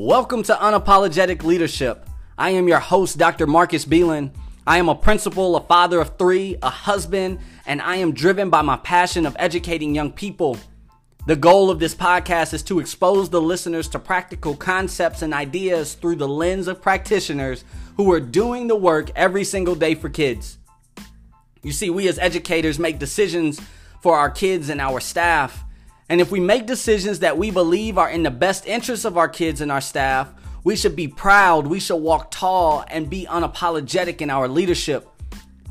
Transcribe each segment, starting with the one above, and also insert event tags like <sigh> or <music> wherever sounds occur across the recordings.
Welcome to Unapologetic Leadership. I am your host, Dr. Marcus Belin. I am a principal, a father of three, a husband, and I am driven by my passion of educating young people. The goal of this podcast is to expose the listeners to practical concepts and ideas through the lens of practitioners who are doing the work every single day for kids. You see, we as educators make decisions for our kids and our staff. And if we make decisions that we believe are in the best interest of our kids and our staff, we should be proud, we should walk tall, and be unapologetic in our leadership.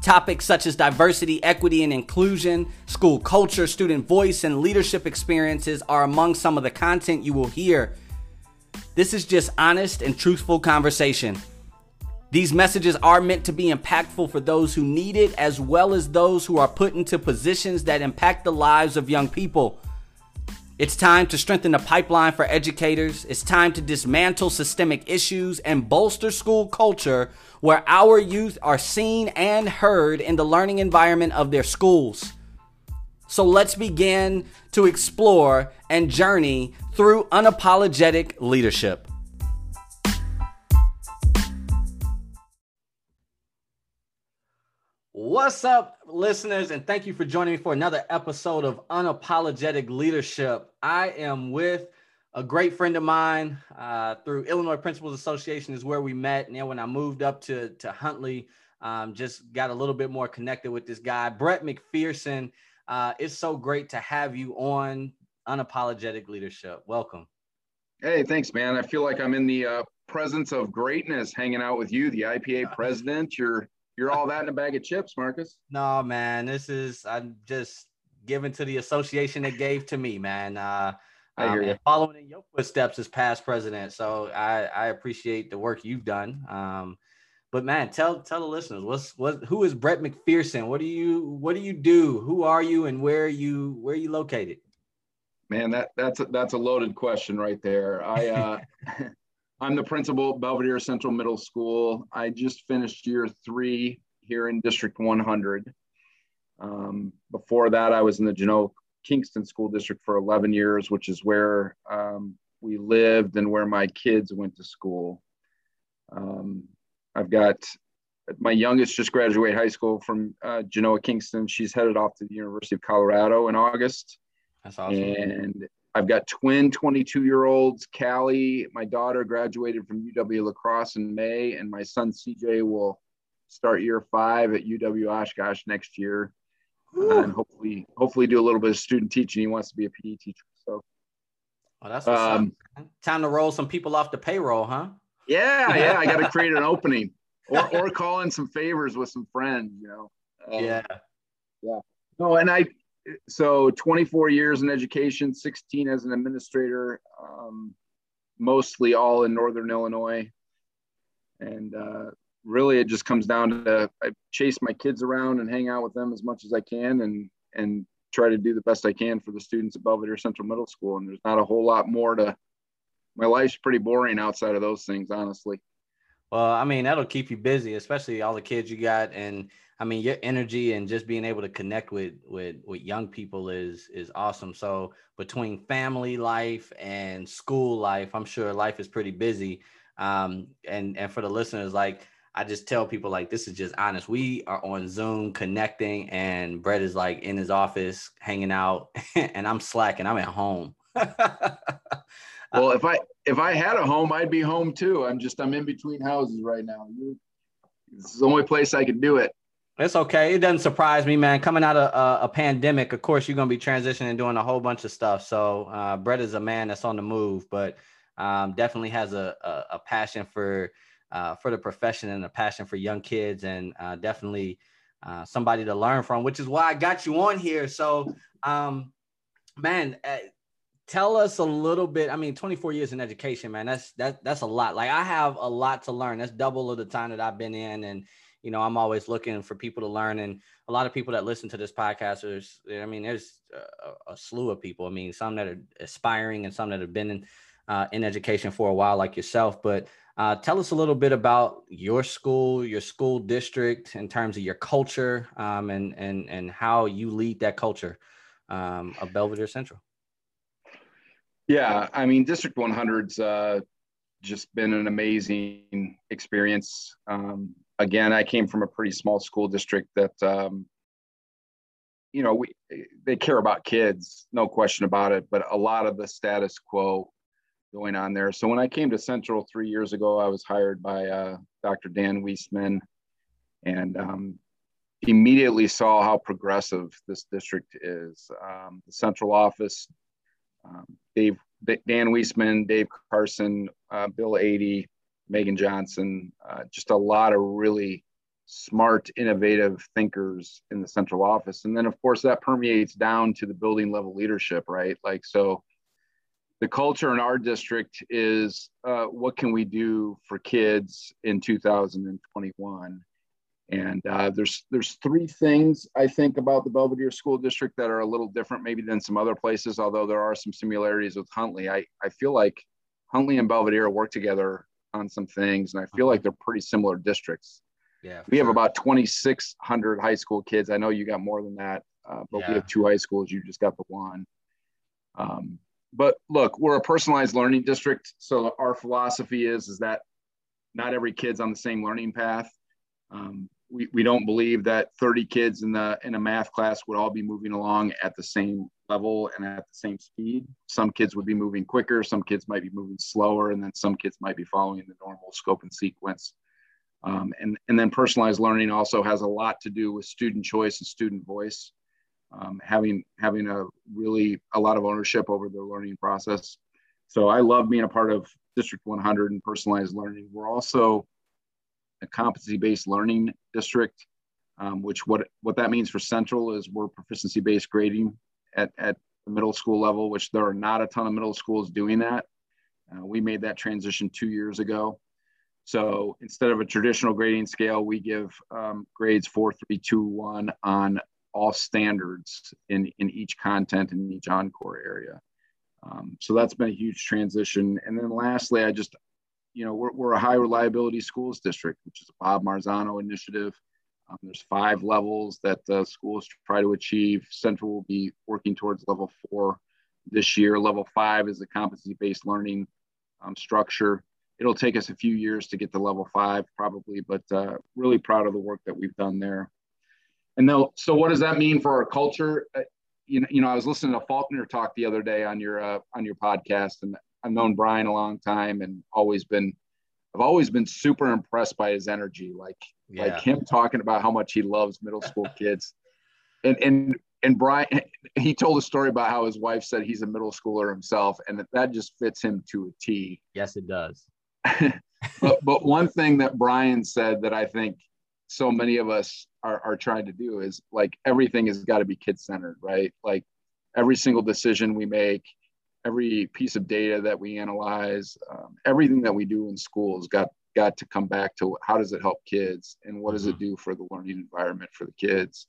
Topics such as diversity, equity, and inclusion, school culture, student voice, and leadership experiences are among some of the content you will hear. This is just honest and truthful conversation. These messages are meant to be impactful for those who need it, as well as those who are put into positions that impact the lives of young people. It's time to strengthen the pipeline for educators. It's time to dismantle systemic issues and bolster school culture where our youth are seen and heard in the learning environment of their schools. So let's begin to explore and journey through unapologetic leadership. What's up, listeners? And thank you for joining me for another episode of Unapologetic Leadership. I am with a great friend of mine uh, through Illinois Principals Association, is where we met. And then when I moved up to, to Huntley, um, just got a little bit more connected with this guy, Brett McPherson. Uh, it's so great to have you on Unapologetic Leadership. Welcome. Hey, thanks, man. I feel like I'm in the uh, presence of greatness hanging out with you, the IPA president. You're you're all that in a bag of chips, Marcus. No, man. This is I'm just giving to the association that gave to me, man. Uh, I hear um, you. Following in your footsteps as past president, so I I appreciate the work you've done. Um, but man, tell tell the listeners what's what who is Brett McPherson? What do you what do you do? Who are you and where are you where are you located? Man, that that's a, that's a loaded question right there. I uh, <laughs> I'm the principal at Belvidere Central Middle School. I just finished year three here in District 100. Um, before that, I was in the Genoa Kingston School District for 11 years, which is where um, we lived and where my kids went to school. Um, I've got my youngest just graduated high school from uh, Genoa Kingston. She's headed off to the University of Colorado in August. That's awesome. And I've got twin 22 year olds. Callie, my daughter, graduated from UW La Crosse in May, and my son CJ will start year five at UW Oshkosh next year, and hopefully, hopefully do a little bit of student teaching. He wants to be a PE teacher. So, oh, that's um, time to roll some people off the payroll, huh? Yeah, yeah. I got to create an <laughs> opening, or or call in some favors with some friends. You know. Um, yeah. Yeah. No, and I so 24 years in education, 16 as an administrator, um, mostly all in Northern Illinois. And uh, really, it just comes down to I chase my kids around and hang out with them as much as I can and, and try to do the best I can for the students at Belvidere Central Middle School. And there's not a whole lot more to my life's pretty boring outside of those things, honestly. Well, I mean, that'll keep you busy, especially all the kids you got. And I mean, your energy and just being able to connect with with with young people is is awesome. So between family life and school life, I'm sure life is pretty busy. Um, and and for the listeners, like I just tell people, like this is just honest. We are on Zoom connecting, and Brett is like in his office hanging out, <laughs> and I'm slacking. I'm at home. <laughs> well, if I if I had a home, I'd be home too. I'm just I'm in between houses right now. This is the only place I can do it. It's okay. It doesn't surprise me, man. Coming out of a, a pandemic, of course, you're going to be transitioning and doing a whole bunch of stuff. So, uh, Brett is a man that's on the move, but um, definitely has a, a, a passion for uh, for the profession and a passion for young kids, and uh, definitely uh, somebody to learn from. Which is why I got you on here. So, um, man, uh, tell us a little bit. I mean, 24 years in education, man. That's that that's a lot. Like I have a lot to learn. That's double of the time that I've been in, and you know, I'm always looking for people to learn. And a lot of people that listen to this podcast, there's, I mean, there's a, a slew of people. I mean, some that are aspiring and some that have been in, uh, in education for a while, like yourself. But uh, tell us a little bit about your school, your school district, in terms of your culture, um, and and and how you lead that culture um, of Belvidere Central. Yeah, I mean, District 100's uh, just been an amazing experience. Um, again, I came from a pretty small school district that, um, you know, we they care about kids, no question about it. But a lot of the status quo going on there. So when I came to Central three years ago, I was hired by uh, Dr. Dan Weisman, and um, immediately saw how progressive this district is. Um, the central office, um, Dave, Dan Weisman, Dave Carson, uh, Bill Adey, Megan Johnson, uh, just a lot of really smart, innovative thinkers in the central office. And then, of course, that permeates down to the building level leadership, right? Like, so the culture in our district is uh, what can we do for kids in 2021? And uh, there's there's three things I think about the Belvidere School District that are a little different maybe than some other places, although there are some similarities with Huntley. I, I feel like Huntley and Belvidere work together on some things, and I feel like they're pretty similar districts. Yeah, we sure. have about 2,600 high school kids. I know you got more than that, uh, but yeah. we have two high schools. You just got the one. Um, but look, we're a personalized learning district, so our philosophy is is that not every kid's on the same learning path. Um, we, we don't believe that 30 kids in the in a math class would all be moving along at the same level and at the same speed. Some kids would be moving quicker, some kids might be moving slower, and then some kids might be following the normal scope and sequence. Um, and, and then personalized learning also has a lot to do with student choice and student voice, um, having having a really a lot of ownership over their learning process. So I love being a part of District 100 and personalized learning. We're also a competency-based learning district, um, which what, what that means for Central is we're proficiency-based grading at, at the middle school level, which there are not a ton of middle schools doing that. Uh, we made that transition two years ago. So instead of a traditional grading scale, we give um, grades four, three, two, one on all standards in, in each content in each encore area. Um, so that's been a huge transition. And then lastly, I just you know, we're, we're a high reliability schools district, which is a Bob Marzano initiative. Um, there's five levels that uh, schools try to achieve. Central will be working towards level four this year. Level five is the competency-based learning um, structure. It'll take us a few years to get to level five, probably, but uh, really proud of the work that we've done there. And so what does that mean for our culture? Uh, you know, you know, I was listening to Faulkner talk the other day on your uh, on your podcast, and I've known Brian a long time and always been I've always been super impressed by his energy. Like yeah. like him talking about how much he loves middle school <laughs> kids. And and and Brian <laughs> he told a story about how his wife said he's a middle schooler himself and that, that just fits him to a T. Yes, it does. <laughs> but but one thing that Brian said that I think so many of us are, are trying to do is like everything has got to be kid centered, right? Like every single decision we make, every piece of data that we analyze, um, everything that we do in schools got got to come back to how does it help kids and what does it mm-hmm. do for the learning environment for the kids.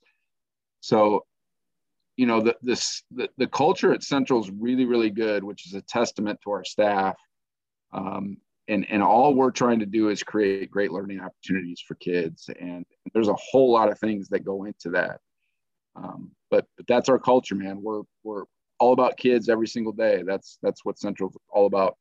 So, you know, the this the, the culture at Central is really really good, which is a testament to our staff. Um, and, and all we're trying to do is create great learning opportunities for kids. And there's a whole lot of things that go into that. Um, but but that's our culture, man. We're we're all about kids every single day. That's that's what Central's all about.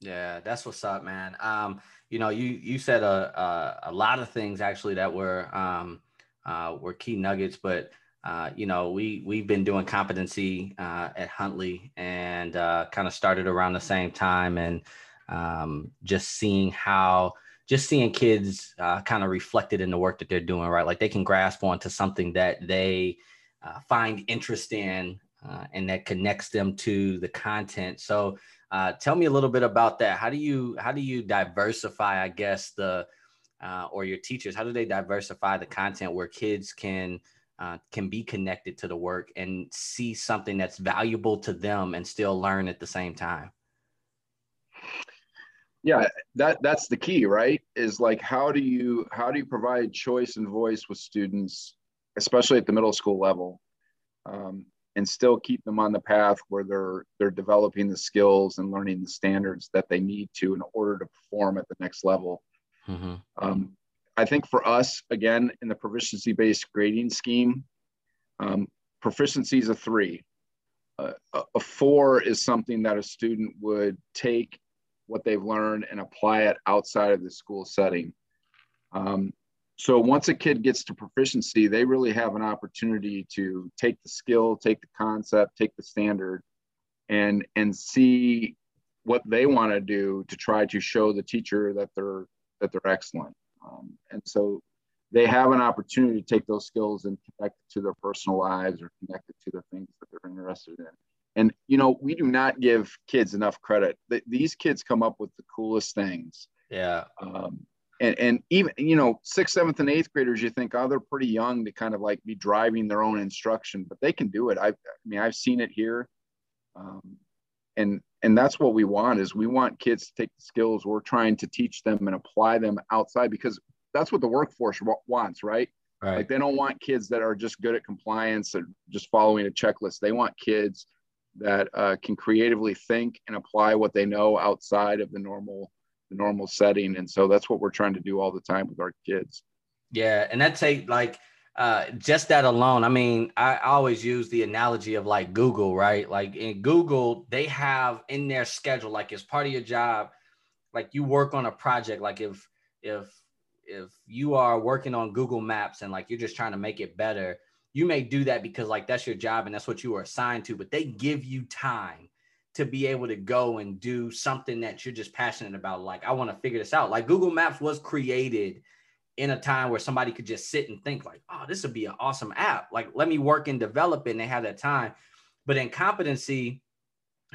Yeah, that's what's up, man. Um, you know, you you said a a, a lot of things actually that were um, uh, were key nuggets, but uh, you know, we we've been doing competency uh, at Huntley and uh, kind of started around the same time, and um, just seeing how just seeing kids uh, kind of reflected in the work that they're doing, right? Like they can grasp onto something that they uh, find interest in uh, and that connects them to the content. So uh, tell me a little bit about that. How do you how do you diversify, I guess, the uh, or your teachers? How do they diversify the content where kids can uh, can be connected to the work and see something that's valuable to them and still learn at the same time? Yeah, that that's the key, right? Is like how do you how do you provide choice and voice with students, especially at the middle school level? Um, and still keep them on the path where they're they're developing the skills and learning the standards that they need to in order to perform at the next level. Mm-hmm. Um, I think for us, again, in the proficiency based grading scheme, um, proficiency is a three. Uh, a four is something that a student would take what they've learned and apply it outside of the school setting. Um, so once a kid gets to proficiency, they really have an opportunity to take the skill, take the concept, take the standard, and and see what they want to do to try to show the teacher that they're that they're excellent. Um, and so they have an opportunity to take those skills and connect it to their personal lives or connect it to the things that they're interested in. And you know, we do not give kids enough credit. These kids come up with the coolest things. Yeah. Um, and, and even you know sixth seventh and eighth graders you think oh they're pretty young to kind of like be driving their own instruction but they can do it i, I mean i've seen it here um, and and that's what we want is we want kids to take the skills we're trying to teach them and apply them outside because that's what the workforce wants right Right. Like they don't want kids that are just good at compliance and just following a checklist. They want kids that uh, can creatively think and apply what they know outside of the normal the normal setting. And so that's what we're trying to do all the time with our kids. Yeah, and that take like uh, just that alone. I mean, I always use the analogy of like Google, right? Like in Google, they have in their schedule, like as part of your job, like you work on a project. Like if if if you are working on Google Maps and like you're just trying to make it better, you may do that because like that's your job and that's what you were assigned to, but they give you time to be able to go and do something that you're just passionate about. Like, I want to figure this out. Like Google Maps was created in a time where somebody could just sit and think like, oh, this would be an awesome app. Like, let me work and develop it. And they have that time. But in competency,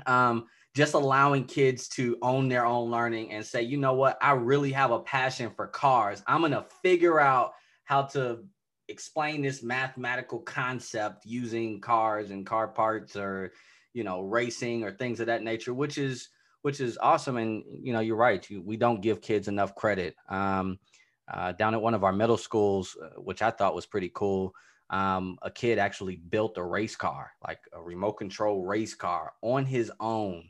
um, just allowing kids to own their own learning and say, you know what, I really have a passion for cars. I'm going to figure out how to explain this mathematical concept using cars and car parts or, you know, racing or things of that nature, which is, which is awesome. And, you know, you're right. You, we don't give kids enough credit. Um, uh, down at one of our middle schools, uh, which I thought was pretty cool um, a kid actually built a race car, like a remote control race car on his own,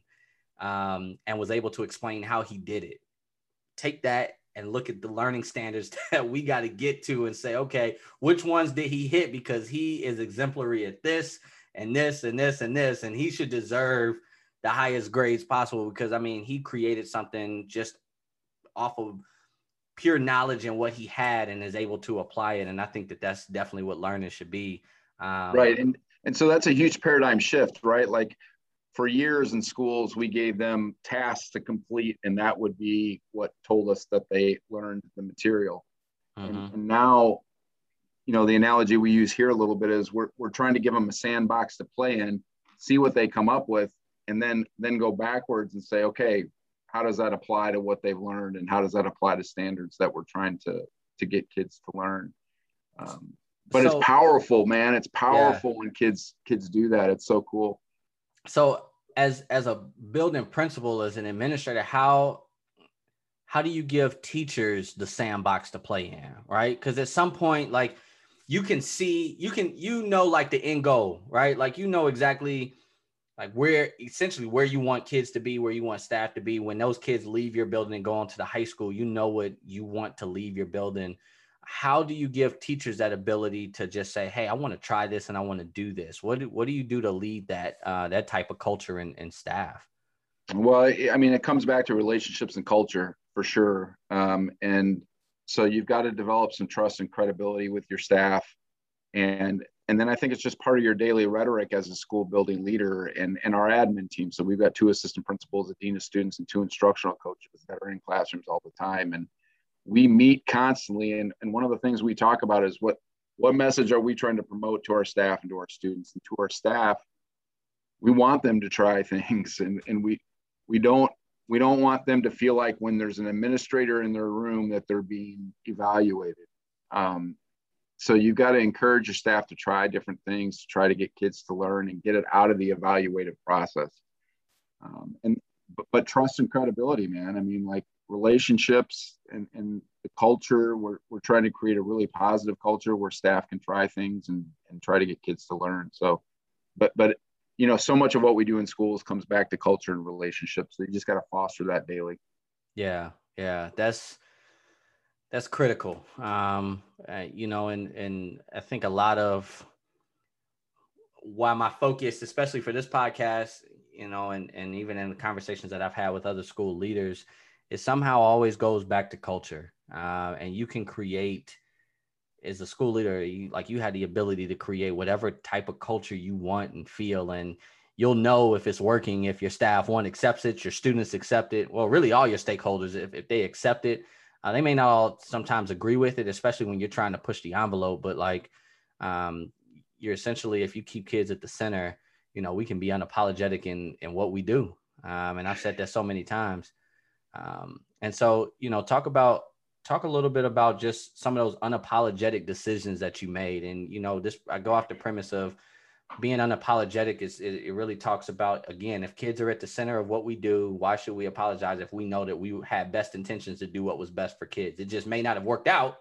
um, and was able to explain how he did it. Take that and look at the learning standards <laughs> that we got to get to and say, okay, which ones did he hit? Because he is exemplary at this and this and this and this, and he should deserve the highest grades possible because I mean, he created something just off of pure knowledge and what he had and is able to apply it. And I think that that's definitely what learning should be. Um, right. And, and so that's a huge paradigm shift, right? Like for years in schools, we gave them tasks to complete, and that would be what told us that they learned the material. Mm-hmm. And, and now, you know, the analogy we use here a little bit is we're, we're trying to give them a sandbox to play in, see what they come up with, and then then go backwards and say, okay, how does that apply to what they've learned and how does that apply to standards that we're trying to to get kids to learn? Um, but so, it's powerful man. It's powerful yeah. when kids kids do that. It's so cool. So as as a building principal as an administrator how how do you give teachers the sandbox to play in right? Because at some point like you can see you can you know like the end goal right like you know exactly like where essentially where you want kids to be, where you want staff to be. When those kids leave your building and go on to the high school, you know what you want to leave your building. How do you give teachers that ability to just say, "Hey, I want to try this and I want to do this"? What do, what do you do to lead that uh, that type of culture and, in staff? Well, I mean, it comes back to relationships and culture for sure. Um, and so you've got to develop some trust and credibility with your staff, and and then I think it's just part of your daily rhetoric as a school building leader and, and our admin team. So we've got two assistant principals, a dean of students, and two instructional coaches that are in classrooms all the time. And we meet constantly. And, and one of the things we talk about is what what message are we trying to promote to our staff and to our students and to our staff? We want them to try <laughs> things and, and we we don't we don't want them to feel like when there's an administrator in their room that they're being evaluated. Um, so you've got to encourage your staff to try different things to try to get kids to learn and get it out of the evaluative process. Um, and but, but, trust and credibility man. I mean like relationships and, and the culture we're, we're trying to create a really positive culture where staff can try things and, and try to get kids to learn. So but but you know so much of what we do in schools comes back to culture and relationships so you just got to foster that daily yeah yeah that's that's critical. Um, uh, you know, and and I think a lot of why my focus, especially for this podcast, you know, and and even in the conversations that I've had with other school leaders, it somehow always goes back to culture. Uh, and you can create as a school leader, you like you had the ability to create whatever type of culture you want and feel, and you'll know if it's working if your staff one accepts it, your students accept it. Well, really, all your stakeholders, if, if they accept it, uh, they may not all sometimes agree with it, especially when you're trying to push the envelope. But like, um, you're essentially, if you keep kids at the center, you know, we can be unapologetic in in what we do. Um, and I've said that so many times. Um, and so, you know, talk about talk a little bit about just some of those unapologetic decisions that you made. And you know, this I go off the premise of being unapologetic is it, it, really talks about again if kids are at the center of what we do why should we apologize if we know that we had best intentions to do what was best for kids? It just may not have worked out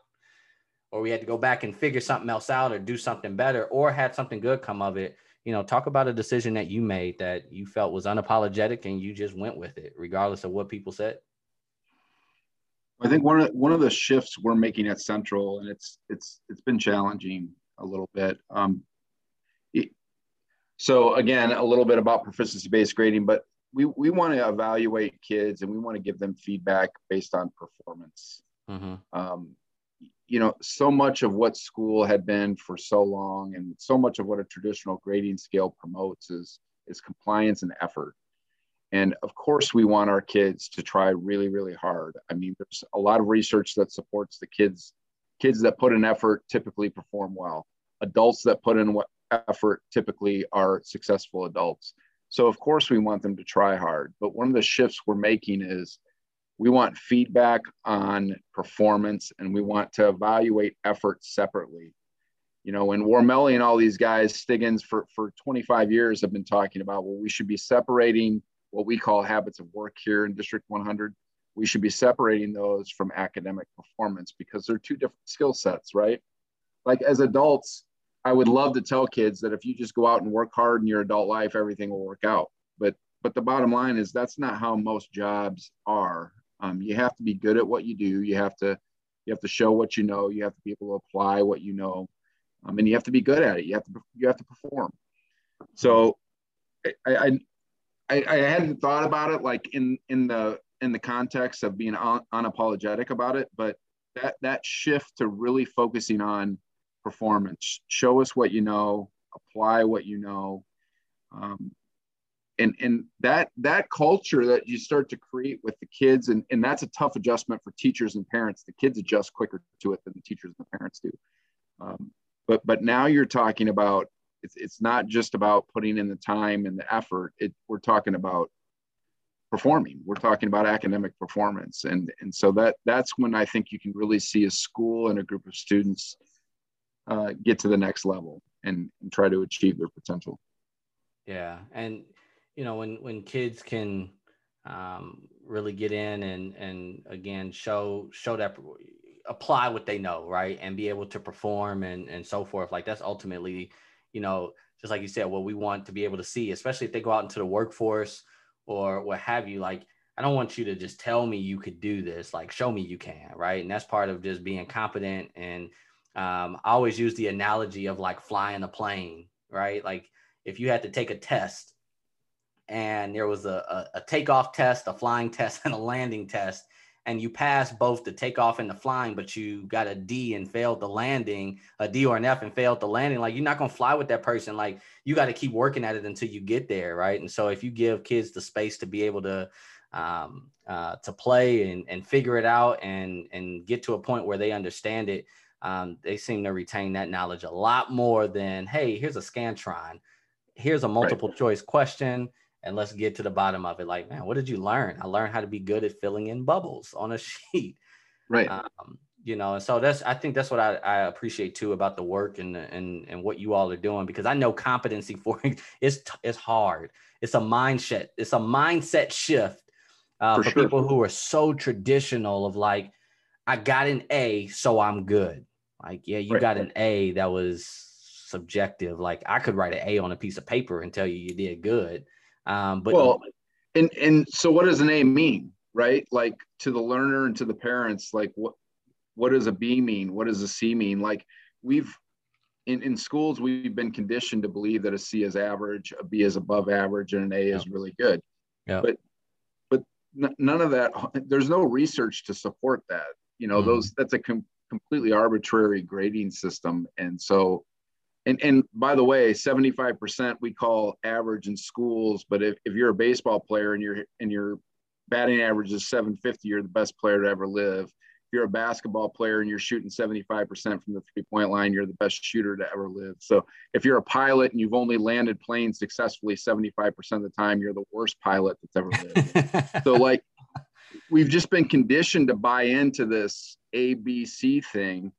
or we had to go back and figure something else out or do something better or had something good come of it. You know talk about a decision that you made that you felt was unapologetic and you just went with it regardless of what people said i think one of one of the shifts we're making at central and it's it's it's been challenging a little bit um, so again, a little bit about proficiency-based grading, but we, we want to evaluate kids and we want to give them feedback based on performance. Mm-hmm. Um, you know, so much of what school had been for so long and so much of what a traditional grading scale promotes is, is compliance and effort. And of course, we want our kids to try really, really hard. I mean, there's a lot of research that supports the kids. Kids that put in effort typically perform well. Adults that put in effort typically are successful adults. So, of course, we want them to try hard. But one of the shifts we're making is we want feedback on performance and we want to evaluate effort separately. You know, when Wormeli and all these guys, Stiggins for, for 25 years have been talking about, well, we should be separating what we call habits of work here in District 100. We should be separating those from academic performance because they're two different skill sets, right? Like as adults, I would love to tell kids that if you just go out and work hard in your adult life, everything will work out. But but the bottom line is that's not how most jobs are. Um, you have to be good at what you do. You have to you have to show what you know. You have to be able to apply what you know, um, and you have to be good at it. You have to you have to perform. So, I, I I, I hadn't thought about it like in in the in the context of being un, unapologetic about it, but that that shift to really focusing on performance. Show us what you know, apply what you know. Um, and, and that that culture that you start to create with the kids and, and that's a tough adjustment for teachers and parents the kids adjust quicker to it than the teachers and the parents do um, but but now you're talking about it's, it's not just about putting in the time and the effort. It, we're talking about performing. We're talking about academic performance. And and so that that's when i think you can really see a school and a group of students uh, get to the next level and, and try to achieve their potential. Yeah, and you know when when kids can um, really get in and and again show show that apply what they know right? And be able to perform and and so forth. Like that's ultimately you know just like you said what we want to be able to see especially if they go out into the workforce or what have you like I don't want you to just tell me you could do this like show me you can right and that's part of just being competent and um, I always use the analogy of like flying a plane, right? Like if you had to take a test and there was a, a, a takeoff test, a flying test, <laughs> and a landing test, and you pass both the takeoff and the flying, but you got a D and failed the landing, a D or an F and failed the landing, like you're not gonna fly with that person. Like you got to keep working at it until you get there, right? And so if you give kids the space to be able to um, uh, to play and, and figure it out and and get to a point where they understand it, um, they seem to retain that knowledge a lot more than, hey, here's a Scantron, here's a multiple right. choice question, and let's get to the bottom of it. Like, man, what did you learn? I learned how to be good at filling in bubbles on a <laughs> sheet. Right. Um, you know, and so that's I think that's what I, I appreciate too about the work and and and what you all are doing because I know competency <laughs> for it is it's hard. It's a mindset. It's a mindset shift uh, for, for sure. people who are so traditional of like, I got an A, so I'm good. Like, yeah, you right. got an A that was subjective. Like, I could write an A on a piece of paper and tell you you did good. Um, but well, and and so what does an A mean, right? Like to the learner and to the parents, like what what does a B mean? What does a C mean? Like we've in, in schools, we've been conditioned to believe that a C is average, a B is above average, and an A is really good. Yeah. But but n- none of that. There's no research to support that. You know, Mhm. those that's a com- completely arbitrary grading system, and so. And, and by the way, 75% we call average in schools, but if, if you're a baseball player and your and your batting average is 750, you're the best player to ever live if you're a basketball player and you're shooting 75% from the three point line, you're the best shooter to ever live. So if you're a pilot and you've only landed planes successfully 75% of the time, you're the worst pilot that's ever lived. <laughs> so like we've just been conditioned to buy into this ABC thing.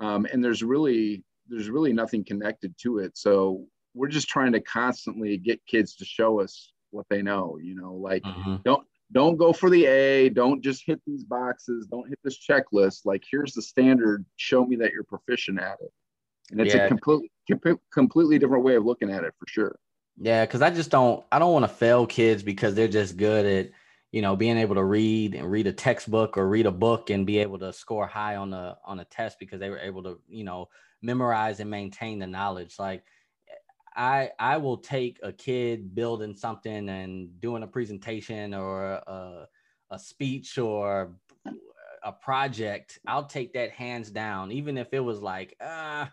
Um, and there's really, there's really nothing connected to it. So we're just trying to constantly get kids to show us what they know, you know, like Mhm. don't don't go for the A. Don't just hit these boxes. Don't hit this checklist. Like here's the standard. Show me that you're proficient at it. And it's Yeah. a completely completely different way of looking at it for sure. Yeah, because I just don't I don't want to fail kids because they're just good at you know being able to read and read a textbook or read a book and be able to score high on a on a test because they were able to you know memorize and maintain the knowledge. Like I I will take a kid building something and doing a presentation or a, a speech or a project. I'll take that hands down, even if it was like ah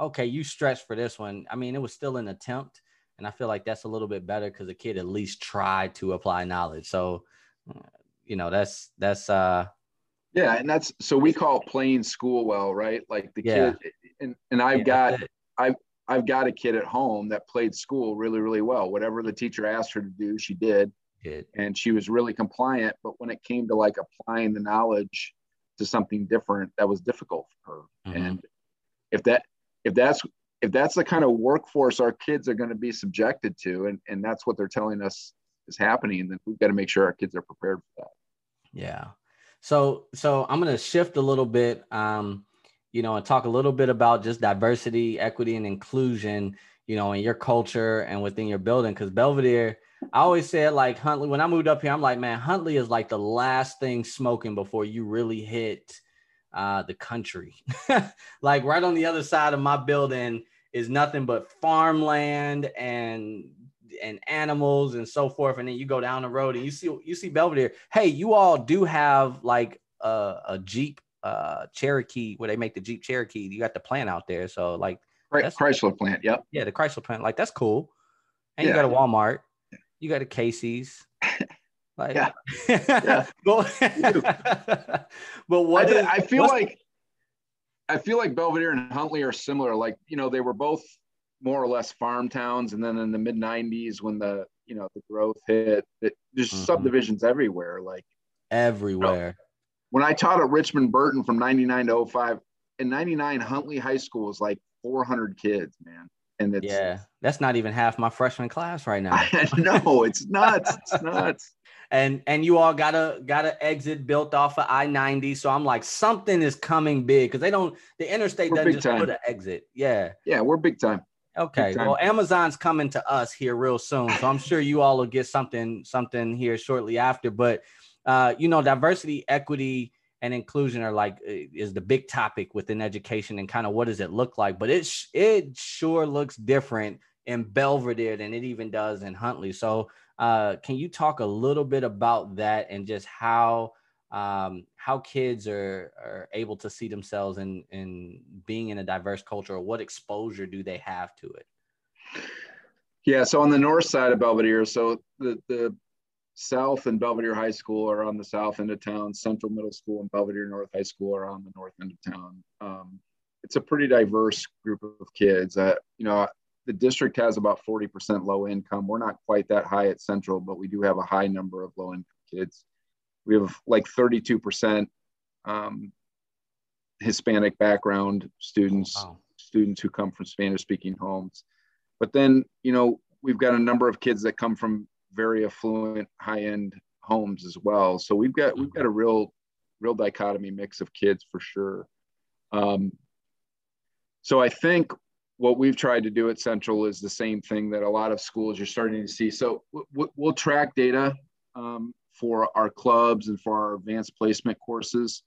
okay you stretched for this one. I mean it was still an attempt and I feel like that's a little bit better because the kid at least tried to apply knowledge. So, uh, you know, that's that's uh Yeah, and that's so we call it playing school well, right? Like the Yeah. kid and and I've yeah, got I've I've got a kid at home that played school really really well. Whatever the teacher asked her to do, she did Kid. and she was really compliant, but when it came to like applying the knowledge to something different, that was difficult for her. Mhm. And if that if that's if that's the kind of workforce our kids are going to be subjected to and, and that's what they're telling us is happening then we've got to make sure our kids are prepared for that Yeah. So so I'm gonna shift a little bit, um, you know, and talk a little bit about just diversity, equity, and inclusion, you know, in your culture and within your building. Because Belvidere, I always said like Huntley. When I moved up here, I'm like, man, Huntley is like the last thing smoking before you really hit uh, the country. <laughs> like right on the other side of my building is nothing but farmland and and animals and so forth. And then you go down the road and you see you see Belvidere. Hey, you all do have like a, a Jeep uh Cherokee where they make the Jeep Cherokee. You got the plant out there. So like That's- chrysler plant yep yeah, the Chrysler plant, like that's cool. And you got a Walmart, you got a Casey's. Like Yeah. <laughs> Yeah. <laughs> but, but I, what thi- is- I feel like i feel like belvidere and huntley are similar like you know they were both more or less farm towns and then in the mid 90s when the you know the growth hit it, there's Mhm. subdivisions everywhere like everywhere. when I taught at Richmond Burton from 99 to 05, in 99, Huntley High School was like 400 kids, man. And it's, Yeah, that's not even half my freshman class right now. <laughs> I know it's nuts. It's nuts. And and you all got a got an exit built off of I ninety. So I'm like, something is coming big because they don't the interstate We're doesn't big just time. put an exit. Yeah. Yeah, we're big time. Okay. time. Well, Amazon's coming to us here real soon, so I'm sure you all will get something something here shortly after. But uh, you know, diversity, equity, and inclusion are like uh, is the big topic within education, and kind of what does it look like? But it sh- it sure looks different in Belvidere than it even does in Huntley. So, uh, can you talk a little bit about that and just how um, how kids are are able to see themselves in in being in a diverse culture, or what exposure do they have to it? Yeah. So on the north side of Belvidere, so the, the South and Belvidere High School are on the south end of town. Central Middle School and Belvidere North High School are on the north end of town. Um, it's a pretty diverse group of kids. Uh, you know, the district has about 40% low income. We're not quite that high at Central, but we do have a high number of low income kids. We have like 32% um, Hispanic background students, Wow. students who come from Spanish speaking homes. But then, you know, we've got a number of kids that come from very affluent, high end homes as well. So we've got we've got a real, real dichotomy mix of kids for sure. Um, so I think what we've tried to do at Central is the same thing that a lot of schools you're starting to see. So we'll track data um, for our clubs and for our advanced placement courses.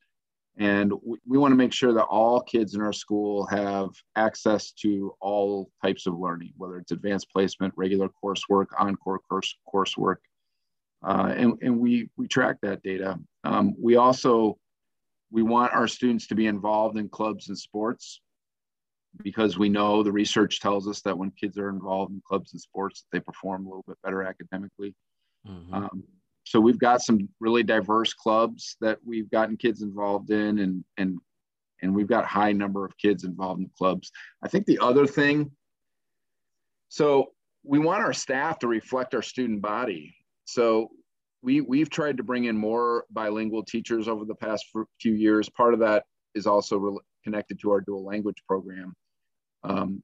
And we, we want to make sure that all kids in our school have access to all types of learning, whether it's advanced placement, regular coursework, encore course coursework, uh, and, and we we track that data. Um, we also we want our students to be involved in clubs and sports because we know the research tells us that when kids are involved in clubs and sports, they perform a little bit better academically. Mm-hmm. Um, so we've got some really diverse clubs that we've gotten kids involved in and and and we've got high number of kids involved in clubs i think the other thing so we want our staff to reflect our student body so we we've tried to bring in more bilingual teachers over the past few years part of that is also re- connected to our dual language program um,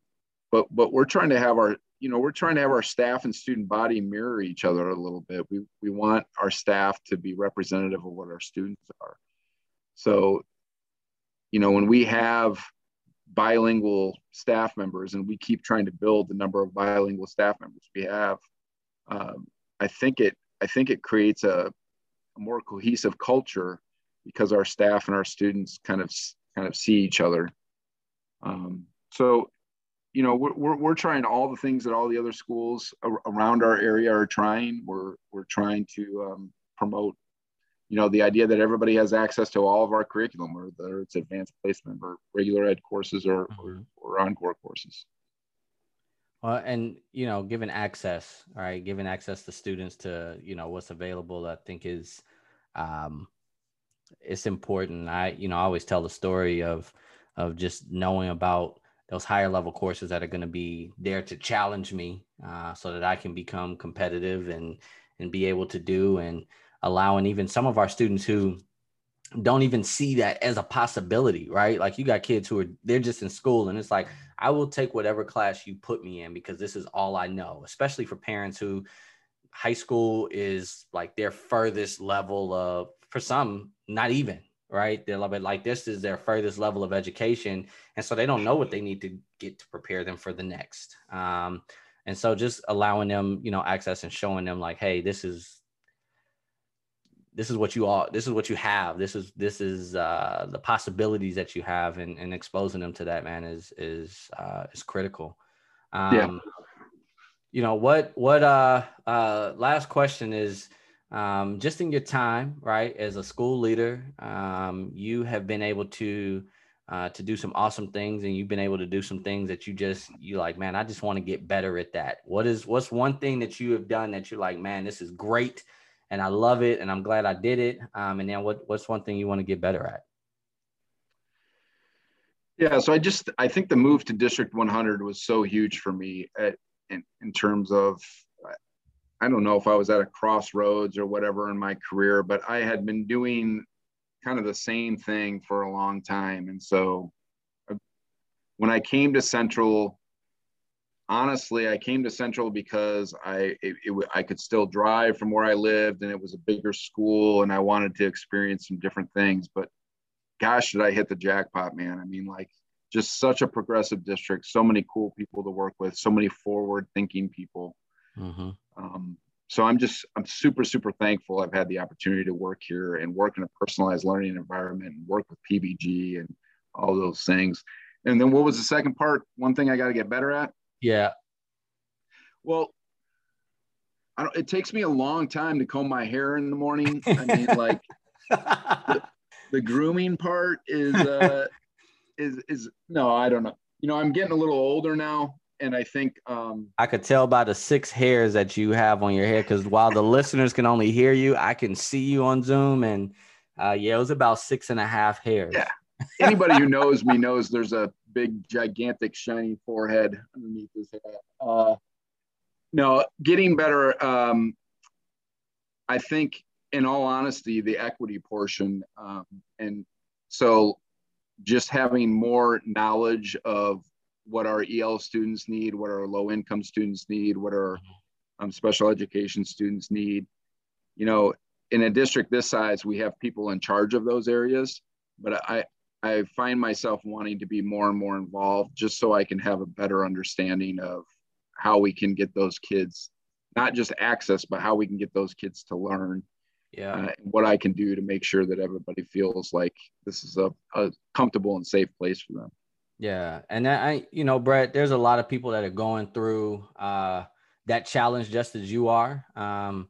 but but we're trying to have our you know, we're trying to have our staff and student body mirror each other a little bit. We, we want our staff to be representative of what our students are. So, you know, when we have bilingual staff members and we keep trying to build the number of bilingual staff members we have, um, I think it, I think it creates a, a more cohesive culture because our staff and our students kind of, kind of see each other. Um, so you know we're, we're, we're trying all the things that all the other schools around our area are trying we're we're trying to um, promote you know the idea that everybody has access to all of our curriculum whether it's advanced placement or regular ed courses or mm-hmm. or, or encore courses well, and you know, given access, right, given access to students to you know what's available, I think is um, it's important. I you know I always tell the story of of just knowing about those higher level courses that are going to be there to challenge me uh, so that I can become competitive and and be able to do and allowing even some of our students who don't even see that as a possibility, right? Like you got kids who are they're just in school and it's like I will take whatever class you put me in because this is all I know, especially for parents who high school is like their furthest level of for some not even right? They're like, like this is their furthest level of education, and so they don't know what they need to get to prepare them for the next. Um, and so just allowing them, you know, access and showing them like, hey, this is this is what you all this is what you have this is this is uh the possibilities that you have and, and exposing them to that man is is uh is critical um yeah. you know what what uh uh last question is um, just in your time, right, as a school leader, um, you have been able to uh, to do some awesome things, and you've been able to do some things that you just you like, man, I just want to get better at that. What is what's one thing that you have done that you're like, man, this is great, and I love it, and I'm glad I did it. Um, and then what what's one thing you want to get better at? Yeah, so I just I think the move to District 100 was so huge for me at, in in terms of I don't know if I was at a crossroads or whatever in my career, but I had been doing kind of the same thing for a long time. And so uh, when I came to Central, honestly, I came to Central because I it, it, I could still drive from where I lived, and it was a bigger school, and I wanted to experience some different things. But gosh, did I hit the jackpot, man? I mean, like just such a progressive district, so many cool people to work with, so many forward-thinking people. Mm-hmm. Um, so I'm just I'm super super thankful I've had the opportunity to work here and work in a personalized learning environment and work with PBG and all those things. And then what was the second part? One thing I got to get better at? Yeah. Well, I don't, it takes me a long time to comb my hair in the morning. I mean, <laughs> like the, the, grooming part is uh, <laughs> is is no, I don't know. You know, I'm getting a little older now, and I think um, I could tell by the six hairs that you have on your hair because while the listeners can only hear you, I can see you on Zoom, and uh, yeah, it was about six and a half hairs. Yeah, anybody who knows me knows there's a big, gigantic, shiny forehead underneath his head. Uh, no, getting better. Um, I think, in all honesty, the equity portion, um, and so just having more knowledge of what our EL students need, what our low income students need, what our mm-hmm. um, special education students need. You know, in a district this size, we have people in charge of those areas, but I, I find myself wanting to be more and more involved just so I can have a better understanding of how we can get those kids not just access, but how we can get those kids to learn. yeah uh, what i can do to make sure that everybody feels like this is a, a comfortable and safe place for them yeah and i you know brett there's a lot of people that are going through uh that challenge just as you are um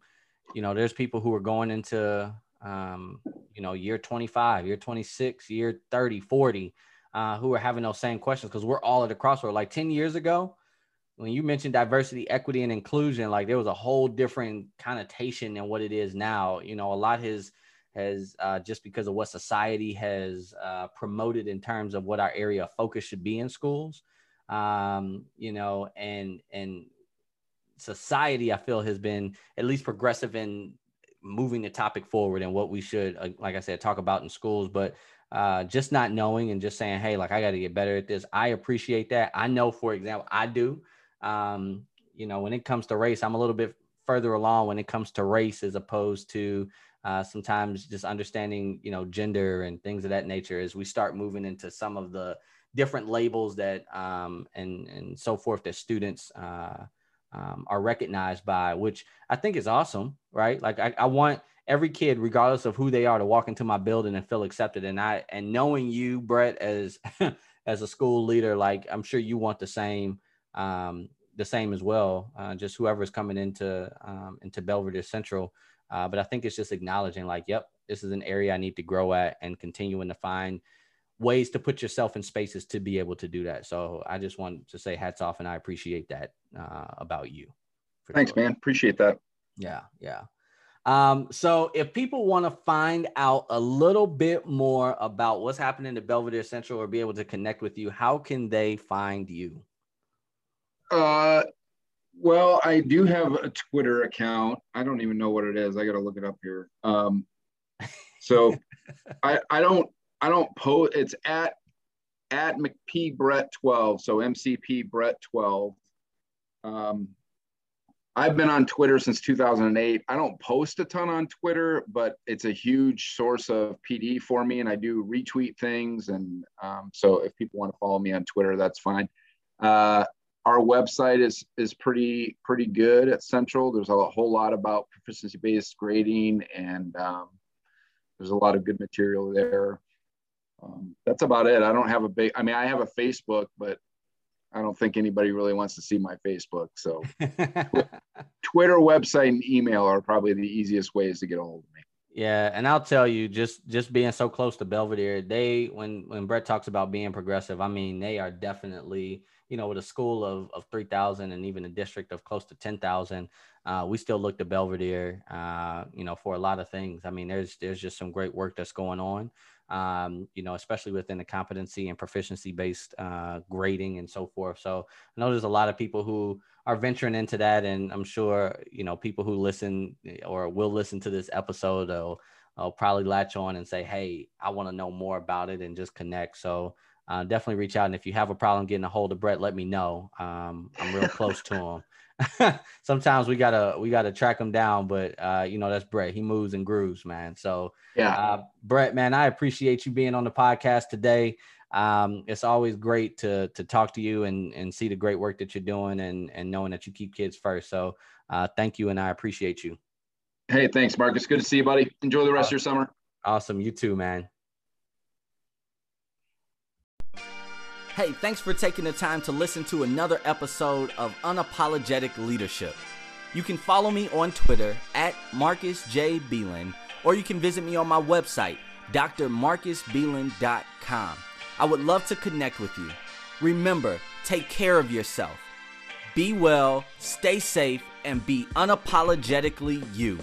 you know there's people who are going into um you know year 25 year 26 year 30 40 uh who are having those same questions because we're all at a crossroad like 10 years ago when you mentioned diversity, equity, and inclusion, like there was a whole different connotation than what it is now. You know, a lot has has uh, just because of what society has uh, promoted in terms of what our area of focus should be in schools. Um, you know, and and society, I feel, has been at least progressive in moving the topic forward and what we should, uh, like I said, talk about in schools. But uh, just not knowing and just saying, hey, like I got to get better at this. I appreciate that. I know, for example, I do. Um, you know, when it comes to race, I'm a little bit further along when it comes to race as opposed to uh, sometimes just understanding, you know, gender and things of that nature as we start moving into some of the different labels that um, and and so forth that students uh, um, are recognized by, which I think is awesome, right? Like I, I want every kid, regardless of who they are, to walk into my building and feel accepted. And I and knowing you, Brett, as <laughs> as a school leader, like I'm sure you want the same um, the same as well. Uh, just whoever is coming into um, into Belvidere Central. Uh, but I think it's just acknowledging like, yep, this is an area I need to grow at and continuing to find ways to put yourself in spaces to be able to do that. So I just want to say hats off and I appreciate that uh, about you. Thanks, sure. man. Appreciate that. Yeah, yeah. Um, so if people want to find out a little bit more about what's happening to Belvidere Central or be able to connect with you, how can they find you? Uh, well, I do have a Twitter account. I don't even know what it is. I got to look it up here. Um, so <laughs> I I don't I don't post. It's at at McP Brett 12. So MCP Brett 12. Um, I've been on Twitter since 2008. I don't post a ton on Twitter, but it's a huge source of PD for me, and I do retweet things. And um, so if people want to follow me on Twitter, that's fine. Uh, our website is is pretty pretty good at Central. There's a whole lot about proficiency based grading, and um, there's a lot of good material there. Um, that's about it. I don't have a big. I mean, I have a Facebook, but I don't think anybody really wants to see my Facebook. So, <laughs> Twitter, website, and email are probably the easiest ways to get a hold of me. Yeah, and I'll tell you, just just being so close to Belvidere, they when when Brett talks about being progressive, I mean they are definitely you know, with a school of, of 3,000 and even a district of close to 10,000, uh, we still look to Belvidere, uh, you know, for a lot of things. I mean, there's, there's just some great work that's going on, um, you know, especially within the competency and proficiency based uh, grading and so forth. So I know there's a lot of people who are venturing into that. And I'm sure, you know, people who listen or will listen to this episode, I'll probably latch on and say, Hey, I want to know more about it and just connect. So, uh, definitely reach out. And if you have a problem getting a hold of Brett, let me know. Um, I'm real close to him. <laughs> Sometimes we gotta we gotta track him down, but uh, you know that's Brett. He moves and grooves, man. So yeah, uh, Brett, man, I appreciate you being on the podcast today. Um, it's always great to to talk to you and and see the great work that you're doing and and knowing that you keep kids first. So uh, thank you, and I appreciate you. Hey, thanks, Marcus. Good to see you, buddy. Enjoy the rest of your summer. Awesome. You too, man. Hey, thanks for taking the time to listen to another episode of Unapologetic Leadership. You can follow me on Twitter at Marcus J. Belin, or you can visit me on my website, drmarcusbelin.com. I would love to connect with you. Remember, take care of yourself. Be well, stay safe, and be unapologetically you.